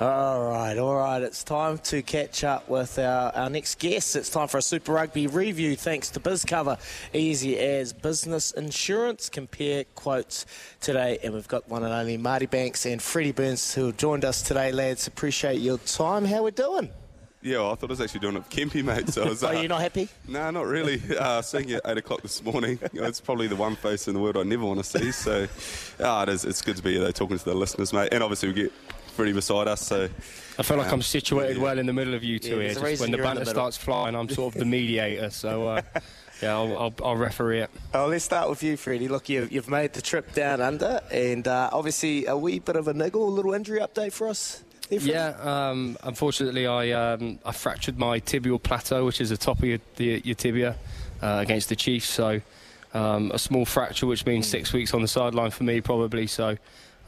All right, all right. It's time to catch up with our, our next guest. It's time for a Super Rugby review thanks to BizCover. Easy as business insurance. Compare quotes today. And we've got one and only Marty Banks and Freddie Burns who have joined us today, lads. Appreciate your time. How we doing? Yeah, well, I thought I was actually doing it for Kempy, mate. So I was, uh, Are you not happy? No, nah, not really. Uh, seeing you at 8 o'clock this morning, you know, it's probably the one face in the world I never want to see. So uh, it is, it's good to be here, though, talking to the listeners, mate. And obviously, we get Freddie beside us. So I feel like um, I'm situated yeah. well in the middle of you two yeah, here. Just when the banner the starts flying, I'm sort of the mediator. So. Uh, yeah, I'll, I'll, I'll, referee it. Oh, let's start with you, Freddie. Look, you've, you've made the trip down under, and uh, obviously a wee bit of a niggle, a little injury update for us. Yeah, um, unfortunately, I um, I fractured my tibial plateau, which is the top of your, the, your tibia, uh, against the Chiefs. So um, a small fracture, which means six weeks on the sideline for me, probably. So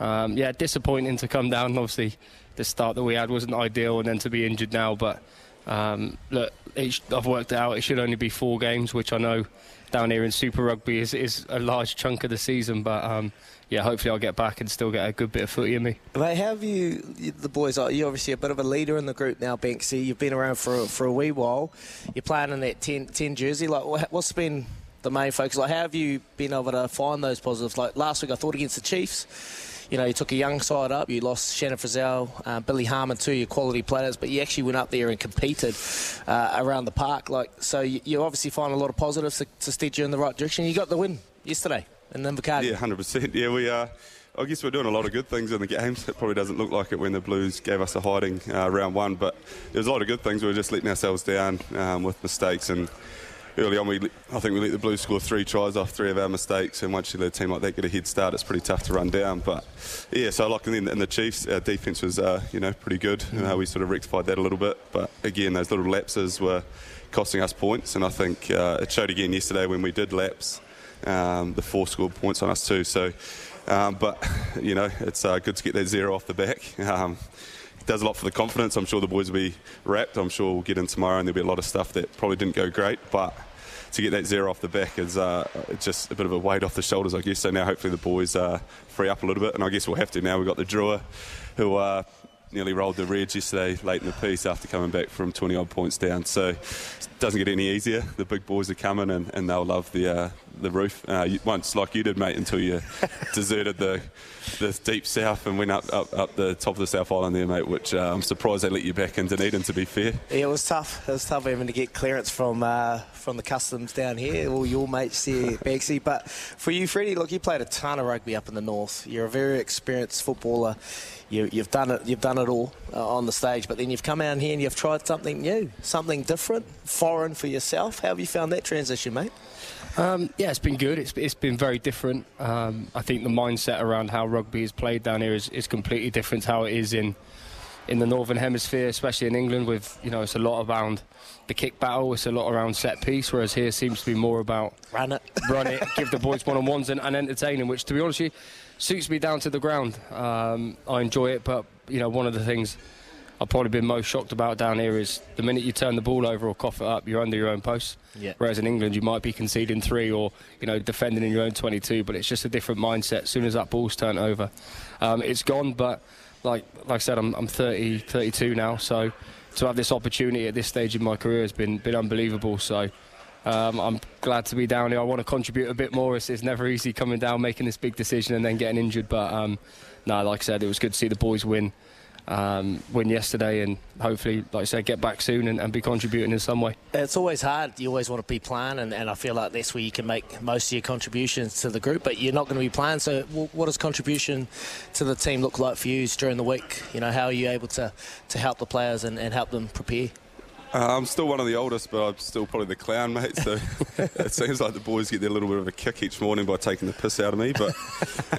um, yeah, disappointing to come down. Obviously, the start that we had wasn't ideal, and then to be injured now. But um, look, sh- I've worked it out. It should only be four games, which I know down here in Super Rugby is, is a large chunk of the season. But um, yeah, hopefully I'll get back and still get a good bit of footy in me. How have you, the boys, are you obviously a bit of a leader in the group now, Banksy. You've been around for, for a wee while. You're playing in that 10, 10 jersey. Like, what's been the main focus? Like, how have you been able to find those positives? Like last week, I thought against the Chiefs you know, you took a young side up. You lost Shannon Frizzell, uh, Billy Harmer, two your quality players, but you actually went up there and competed uh, around the park. Like, so you, you, obviously find a lot of positives to, to steer you in the right direction. You got the win yesterday in Invercargill. Yeah, hundred percent. Yeah, we are. Uh, I guess we're doing a lot of good things in the games. It probably doesn't look like it when the Blues gave us a hiding uh, round one, but there's a lot of good things. We were just letting ourselves down um, with mistakes and early on, we I think we let the Blues score three tries off three of our mistakes, and once you let a team like that get a head start, it's pretty tough to run down. But yeah, so like in the, in the Chiefs, our defence was uh, you know pretty good. Mm. Uh, we sort of rectified that a little bit, but again, those little lapses were costing us points, and I think uh, it showed again yesterday when we did lapse. Um, the Force scored points on us too. So, um, but you know, it's uh, good to get that zero off the back. Um, does a lot for the confidence. I'm sure the boys will be wrapped. I'm sure we'll get in tomorrow and there'll be a lot of stuff that probably didn't go great, but to get that zero off the back is uh, just a bit of a weight off the shoulders, I guess. So now hopefully the boys uh, free up a little bit, and I guess we'll have to now. We've got the Drua who uh, nearly rolled the Reds yesterday late in the piece after coming back from 20 odd points down. So it doesn't get any easier. The big boys are coming and, and they'll love the uh, the roof. Uh, once, like you did, mate, until you deserted the the deep south and went up, up, up the top of the South Island there, mate, which uh, I'm surprised they let you back in Dunedin, to be fair. Yeah, it was tough. It was tough having to get clearance from uh, from the customs down here, all your mates here, Banksy. But for you, Freddie, look, you played a ton of rugby up in the north. You're a very experienced footballer. You, have done it. You've done it all uh, on the stage, but then you've come out here and you've tried something new, something different, foreign for yourself. How have you found that transition, mate? Um, yeah, it's been good. It's, it's been very different. Um, I think the mindset around how rugby is played down here is, is completely different to how it is in in the northern hemisphere, especially in England. With you know, it's a lot around the kick battle. It's a lot around set piece, whereas here seems to be more about run it, run it, give the boys one on ones and, and entertaining. Which, to be honest, you, suits me down to the ground. Um, I enjoy it, but you know, one of the things I've probably been most shocked about down here is the minute you turn the ball over or cough it up, you're under your own post. Yeah. Whereas in England, you might be conceding three or you know defending in your own 22, but it's just a different mindset. As soon as that ball's turned over, um, it's gone. But like like I said, I'm, I'm 30, 32 now, so to have this opportunity at this stage in my career has been been unbelievable. So. Um, I'm glad to be down here. I want to contribute a bit more. It's, it's, never easy coming down, making this big decision, and then getting injured. But um, no, like I said, it was good to see the boys win um, win yesterday and hopefully, like I said, get back soon and, and, be contributing in some way. It's always hard. You always want to be playing, and, and, I feel like that's where you can make most of your contributions to the group, but you're not going to be playing. So, what does contribution to the team look like for you during the week? You know, how are you able to, to help the players and, and help them prepare? Uh, I'm still one of the oldest, but I'm still probably the clown, mate. So it seems like the boys get their little bit of a kick each morning by taking the piss out of me. But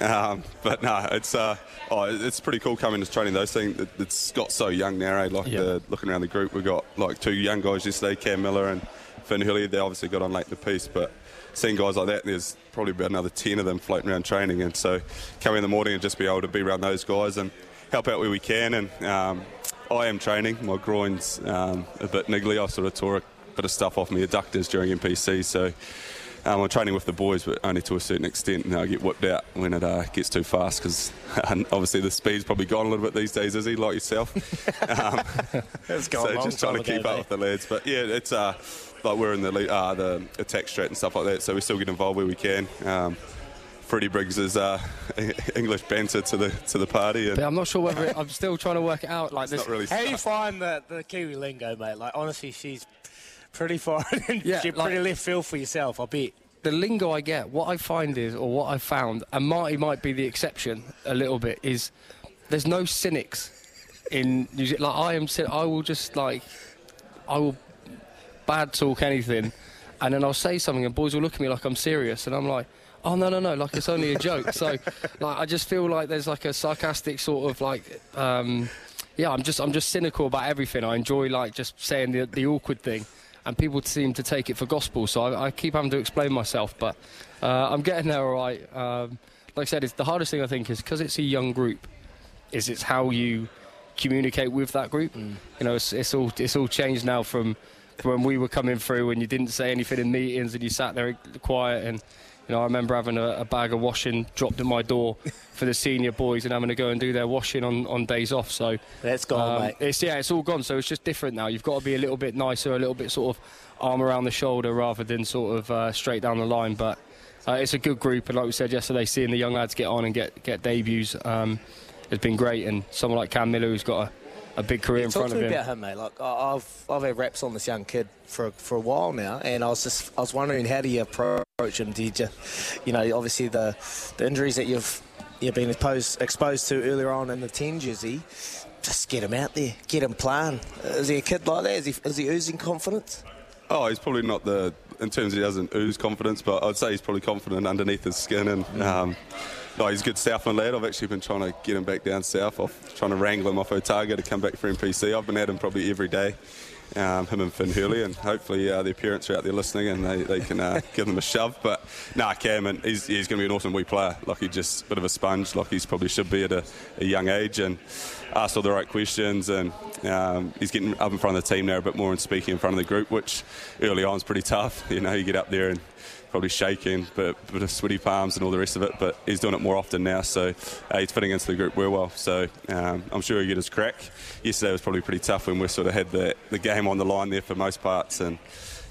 um, but no, it's uh, oh, it's pretty cool coming to training those things. It, it's got so young now, eh? Like yep. the, looking around the group, we've got like two young guys yesterday, Cam Miller and Finn Hurley. They obviously got on late in the piece, but seeing guys like that, there's probably about another ten of them floating around training. And so coming in the morning and just be able to be around those guys and help out where we can and. Um, I am training. My groin's um, a bit niggly. I sort of tore a bit of stuff off my adductors during NPC, so Um, I'm training with the boys, but only to a certain extent. And I get whipped out when it uh, gets too fast because obviously the speed's probably gone a little bit these days, is he? Like yourself. um, so just trying to keep up with the lads. But yeah, it's uh, like we're in the uh, the attack strat and stuff like that, so we still get involved where we can. Um, Freddie brings his uh, English banter to the to the party. I'm not sure whether it, I'm still trying to work it out. Like this. Really How do you find the, the Kiwi lingo, mate? Like honestly, she's pretty foreign and yeah, she's like, pretty left field for yourself. I bet. The lingo I get, what I find is, or what I found, and Marty might be the exception a little bit, is there's no cynics in music. Like I am, I will just like, I will bad talk anything, and then I'll say something, and boys will look at me like I'm serious, and I'm like, oh no no no, like it's only a joke. so, like I just feel like there's like a sarcastic sort of like. Um, yeah, I'm just I'm just cynical about everything. I enjoy like just saying the, the awkward thing, and people seem to take it for gospel. So I, I keep having to explain myself, but uh, I'm getting there all right. Um, like I said, it's the hardest thing I think is because it's a young group. Is it's how you communicate with that group. Mm. You know, it's, it's all it's all changed now from when we were coming through and you didn't say anything in meetings and you sat there quiet and you know I remember having a, a bag of washing dropped at my door for the senior boys and having to go and do their washing on, on days off so that's gone um, mate. it's yeah it's all gone so it's just different now you've got to be a little bit nicer a little bit sort of arm around the shoulder rather than sort of uh, straight down the line but uh, it's a good group and like we said yesterday seeing the young lads get on and get get debuts um, has been great and someone like Cam Miller who's got a a big career yeah, in front of him. Talk to me about him, mate. Like I've I've had raps on this young kid for for a while now, and I was just I was wondering how do you approach him? Did you, you know, obviously the the injuries that you've you've been exposed exposed to earlier on in the ten jersey. Just get him out there, get him playing. Is he a kid like that? Is he, is he oozing confidence? Oh, he's probably not the in terms of he doesn't ooze confidence, but I'd say he's probably confident underneath his skin and. Mm. Um, no, he's a good Southland lad. I've actually been trying to get him back down south, off, trying to wrangle him off Otago to come back for NPC. I've been at him probably every day, um, him and Finn Hurley, and hopefully uh, their parents are out there listening and they, they can uh, give them a shove. But nah, Cam, and he's, he's going to be an awesome wee player. Like he's just a bit of a sponge, like he's probably should be at a, a young age, and asked all the right questions. And um, he's getting up in front of the team now a bit more and speaking in front of the group, which early on is pretty tough. You know, you get up there and probably shaking, but a bit of sweaty palms and all the rest of it. But he's doing it more often now, so uh, he's fitting into the group real well. So um, I'm sure he'll get his crack. Yesterday was probably pretty tough when we sort of had the, the game on the line there for most parts and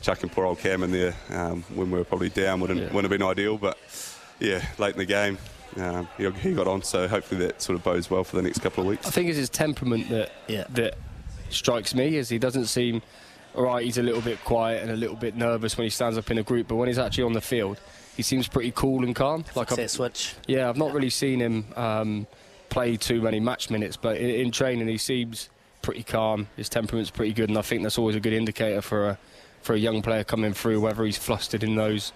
chucking poor old Cam in there um, when we were probably down wouldn't, yeah. wouldn't have been ideal. But yeah, late in the game, um, he, he, got on, so hopefully that sort of bodes well for the next couple of weeks. I think it's his temperament that yeah. that strikes me, as he doesn't seem all right, he's a little bit quiet and a little bit nervous when he stands up in a group, but when he's actually on the field, he seems pretty cool and calm. Like I've, switch. Yeah, I've not really seen him um, play too many match minutes, but in, in, training he seems pretty calm. His temperament's pretty good, and I think that's always a good indicator for a for a young player coming through, whether he's flustered in those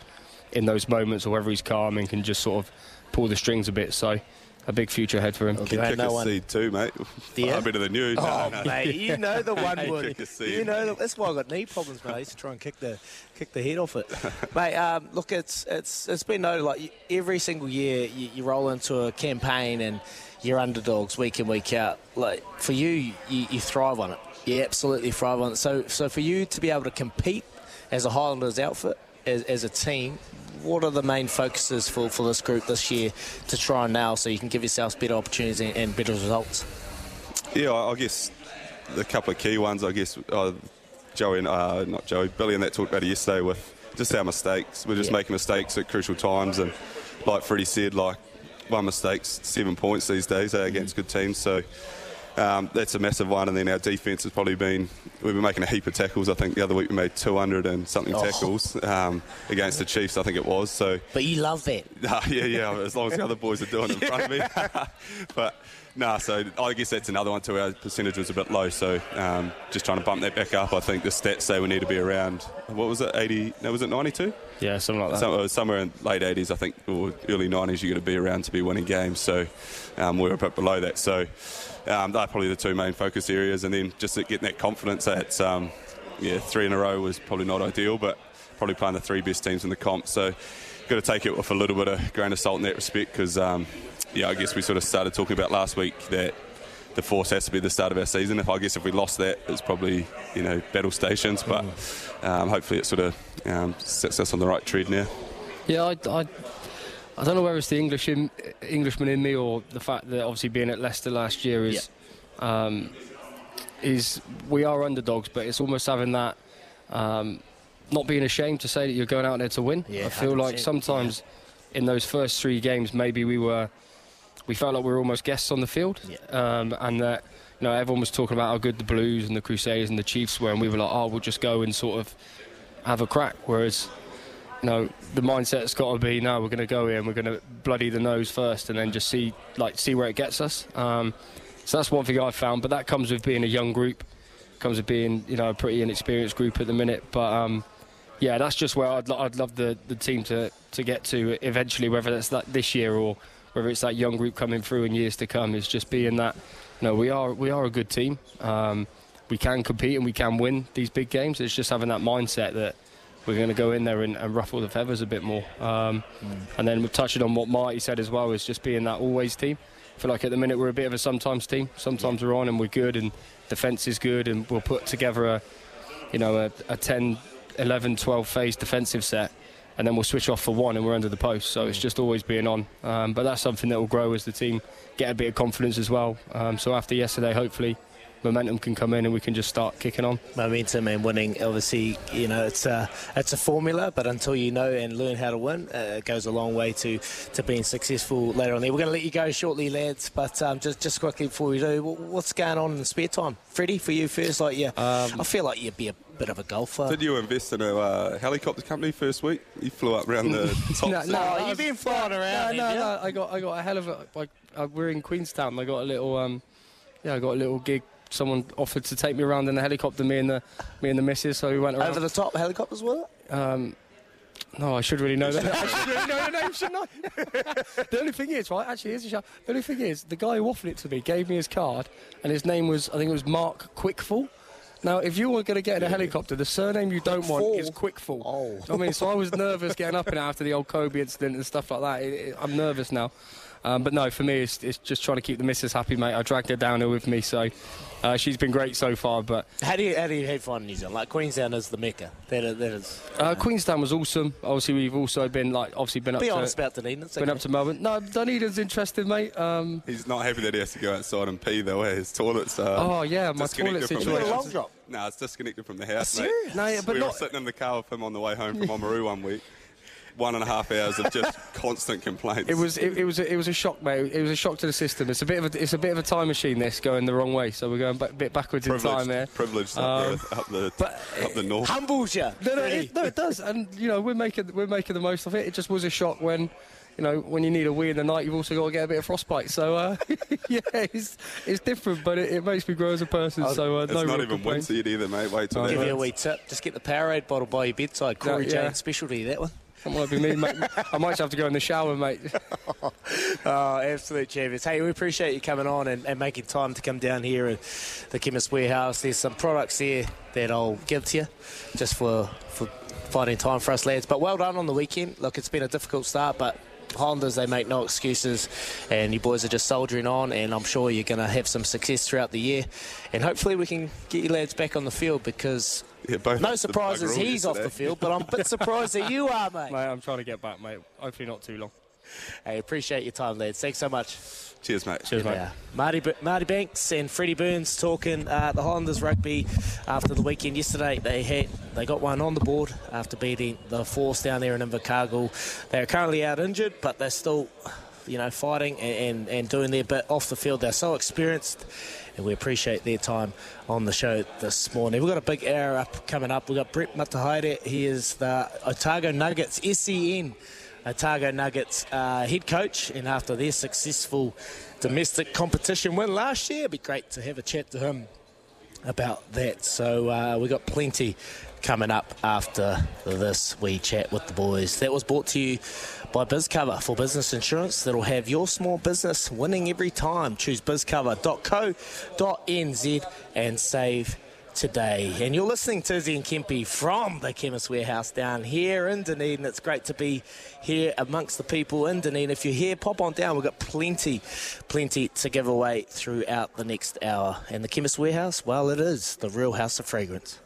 in those moments or whether he's calm and can just sort of pull the strings a bit. So a big future ahead for him. Well, Can kick no a one. seed too, mate. Yeah? Far better than you. Oh, no, no. mate, you know the one would. You know the, that's why I got knee problems, mate. I used to try and kick the kick the head off it, mate. Um, look, it's it's it's been noted like every single year you, you roll into a campaign and you're underdogs week in week out. Like for you, you, you thrive on it. You absolutely thrive on it. So so for you to be able to compete as a Highlanders outfit as, as a team, what are the main focuses for, for this group this year to try and now so you can give yourselves better opportunities and, and better results? Yeah, I guess a couple of key ones, I guess, uh, Joey and, uh, not Joey, Billy and that talked about it yesterday with just our mistakes. We're just yeah. making mistakes at crucial times. And like Freddie said, like one mistake's seven points these days eh, against mm-hmm. good teams. So um, that's a massive one. And then our defence has probably been, we've been making a heap of tackles. I think the other week we made 200 and something oh. tackles um, against the Chiefs, I think it was. So, But you love that. Uh, yeah, yeah, as long as the other boys are doing it in front of me. but no, so I guess that's another one too. Our percentage was a bit low, so um, just trying to bump that back up. I think the stats say we need to be around, what was it, 80, no, was it 92? Yeah, something like that. Some, somewhere in late 80s, I think, or early 90s, you're going to be around to be winning games. So um, we're a bit below that. So um, they're probably the two main focus areas. And then just getting that confidence that, um, yeah, three in a row was probably not ideal, but probably playing the three best teams in the comp. So got to take it with a little bit of grain of salt in that respect because, um, yeah, I guess we sort of started talking about last week that the force has to be the start of our season. If I guess if we lost that, it's probably you know battle stations. But um, hopefully it sort of um, sets us on the right tread now. Yeah, I, I, I don't know whether it's the English in, Englishman in me or the fact that obviously being at Leicester last year is, um, is we are underdogs, but it's almost having that, um, not being ashamed to say that you're going out there to win. Yeah, I feel like 100%, sometimes in those first three games, maybe we were, we felt like we were almost guests on the field, Yeah. um, and that you know everyone was talking about how good the Blues and the Crusaders and the Chiefs were, and we were like, oh, we'll just go and sort of have a crack. Whereas you know, the mindset's got to be no, we're going to go in, we're going to bloody the nose first, and then just see like see where it gets us. Um, so that's one thing I've found, but that comes with being a young group, comes with being you know a pretty inexperienced group at the minute. But um, yeah, that's just where I'd, I'd love the, the team to, to get to eventually, whether that's that this year or whether it's that young group coming through in years to come. Is just being that you know we are we are a good team. Um, we can compete and we can win these big games. It's just having that mindset that we're going to go in there and, and ruffle the feathers a bit more. Um, And then we're touching on what Marty said as well, is just being that always team. I feel like at the minute we're a bit of a sometimes team. Sometimes we're on and we're good and defence is good and we'll put together a, you know, a, a 10, 11, 12 phase defensive set and then we'll switch off for one and we're under the post. So it's just always being on. Um, but that's something that will grow as the team get a bit of confidence as well. Um, so after yesterday, hopefully momentum can come in and we can just start kicking on. momentum and winning. Obviously, you know it's a it's a formula, but until you know and learn how to win, uh, it goes a long way to to being successful later on. There, we're going to let you go shortly, lads. But um, just just quickly before we do, what's going on in the spare time, Freddie? For you first, like yeah, I feel like you'd be a bit of a golfer. Did you invest in a uh, helicopter company first week? You flew up around the top. No, seat. no, Oh, you've been flying around, No, have no, you? no. I got, I got a hell of a. Like, uh, we're in Queenstown. I got a little, um, yeah, I got a little gig. Someone offered to take me around in a helicopter, me and the, me and the missus. So we went around. Over the top helicopters, was it? Um, no, I should really know that. I should really know the name, shouldn't I? the only thing is, right, actually, here's a shout. The only thing is, the guy who offered it to me gave me his card, and his name was, I think it was Mark Quickful. Now, if you were going to get in a helicopter, the surname you don't want is Quickful. Oh. Do you know what I mean, so I was nervous getting up and after the old Kobe incident and stuff like that. It, it, I'm nervous now. Um, but no, for me, it's, it's just trying to keep the missus happy, mate. I dragged her down here with me, so uh, she's been great so far. But How do you how do you head find New Zealand? Like Queenstown is the mecca. That is. That is uh, Queenstown was awesome. Obviously, we've also been like obviously been up be to honest about Dunedin. It's been okay. up to Melbourne. No, Dunedin's interested, mate. Um, He's not happy that he has to go outside and pee though. eh? His toilet's uh, oh yeah, my disconnected toilet from the situation. a long house. drop? No, it's disconnected from the house, Are mate. serious? No, yeah, but we were not- sitting in the car with him on the way home from Oamaru one week. One and a half hours of just constant complaints. It was it, it was a, it was a shock, mate. It was a shock to the system. It's a bit of a it's a bit of a time machine. This going the wrong way, so we're going a bit backwards in time there. privileged Um, up, the, up the up the north. humbles you. No, no, it, no, it does, and you know we're making we're making the most of it. It just was a shock when. You know, when you need a wee in the night, you've also got to get a bit of frostbite. So, uh, yeah, it's, it's different, but it, it makes me grow as a person. So, uh, it's no not real even complaints. winter yet either, mate. Wait till that Give you a wee tip. Just get the Powerade bottle by your bedside. Cory yeah. Jane specialty, that one. That might be me, mate. I might have to go in the shower, mate. Oh, absolute champions. Hey, we appreciate you coming on and, and making time to come down here at the Chemist Warehouse. There's some products here that I'll give to you just for, for finding time for us lads. But well done on the weekend. Look, it's been a difficult start, but Highlanders, they make no excuses, and you boys are just soldiering on, and I'm sure you're going to have some success throughout the year. And hopefully, we can get you lads back on the field because Yeah, both no surprises bugger all he's off the field, but I'm a bit surprised that you are, mate. mate, I'm trying to get back, mate. Hopefully not too long. Hey, appreciate your time, lads. Thanks so much. Cheers, mate. Cheers, mate. Marty, Marty Banks and Freddie Burns talking uh, the Highlanders rugby after the weekend yesterday. They had they got one on the board after beating the Force down there in Invercargill. They are currently out injured, but they're still, you know, fighting and, and, and doing their bit off the field. They're so experienced, and we appreciate their time on the show this morning. We've got a big hour up coming up. We've got Brett Matehaere. He is the Otago Nuggets SEN Otago Nuggets uh, head coach, and after their successful domestic competition win last year, it'd be great to have a chat to him about that. So uh, we got plenty coming up after this wee chat with the boys. That was brought to you by BizCover for business insurance that'll have your small business winning every time. Choose bizcover.co.nz and save today. And you're listening to Izzy and Kempi from the Chemist Warehouse down here in Dunedin. It's great to be here amongst the people in Dunedin. If you're here, pop on down. We've got plenty, plenty to give away throughout the next hour. And the Chemist Warehouse, well, it is the real house of fragrance.